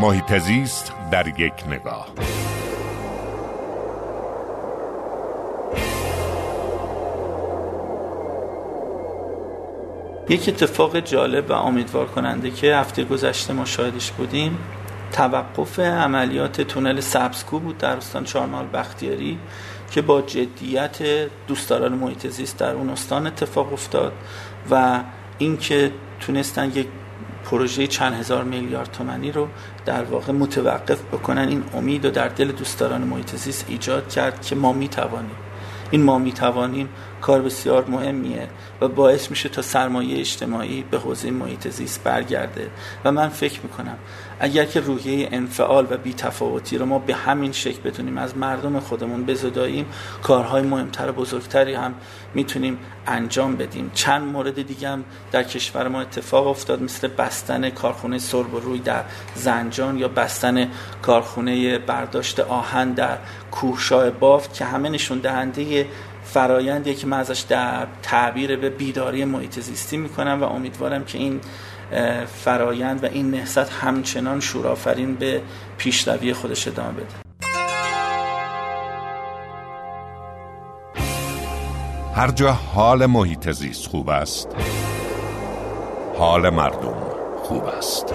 محیط زیست در یک نگاه. یک اتفاق جالب و امیدوار کننده که هفته گذشته ما شاهدش بودیم. توقف عملیات تونل سبزکو بود در استان چهارمحال بختیاری که با جدیت دوستداران محیط زیست در اون استان اتفاق افتاد و اینکه تونستن یک پروژه چند هزار میلیارد تومنی رو در واقع متوقف بکنن. این امید و در دل دوستداران محیط زیست ایجاد کرد که ما می‌توانیم این ما می‌توانیم کار بسیار مهمیه و باعث میشه تا سرمایه اجتماعی به حوزه محیط زیست برگرده. و من فکر می‌کنم اگر که روحیه انفعال و بیتفاوتی رو ما به همین شکل بتونیم از مردم خودمون بزداییم کارهای مهمتر و بزرگتری هم می‌تونیم انجام بدیم. چند مورد دیگه هم در کشور ما اتفاق افتاد مثل بستن کارخونه سرب و روی در زنجان یا بستن کارخونه برداشت آهن در کوهشاه بافت که همه نشون دهنده فرایندی که من ازش در تعبیر به بیداری محیط زیستی می‌کنم و امیدوارم که این فرایند و این نهضت همچنان شورآفرین به پیشروی خودش ادامه بده. هر جا حال محیط زیست خوب است حال مردم خوب است.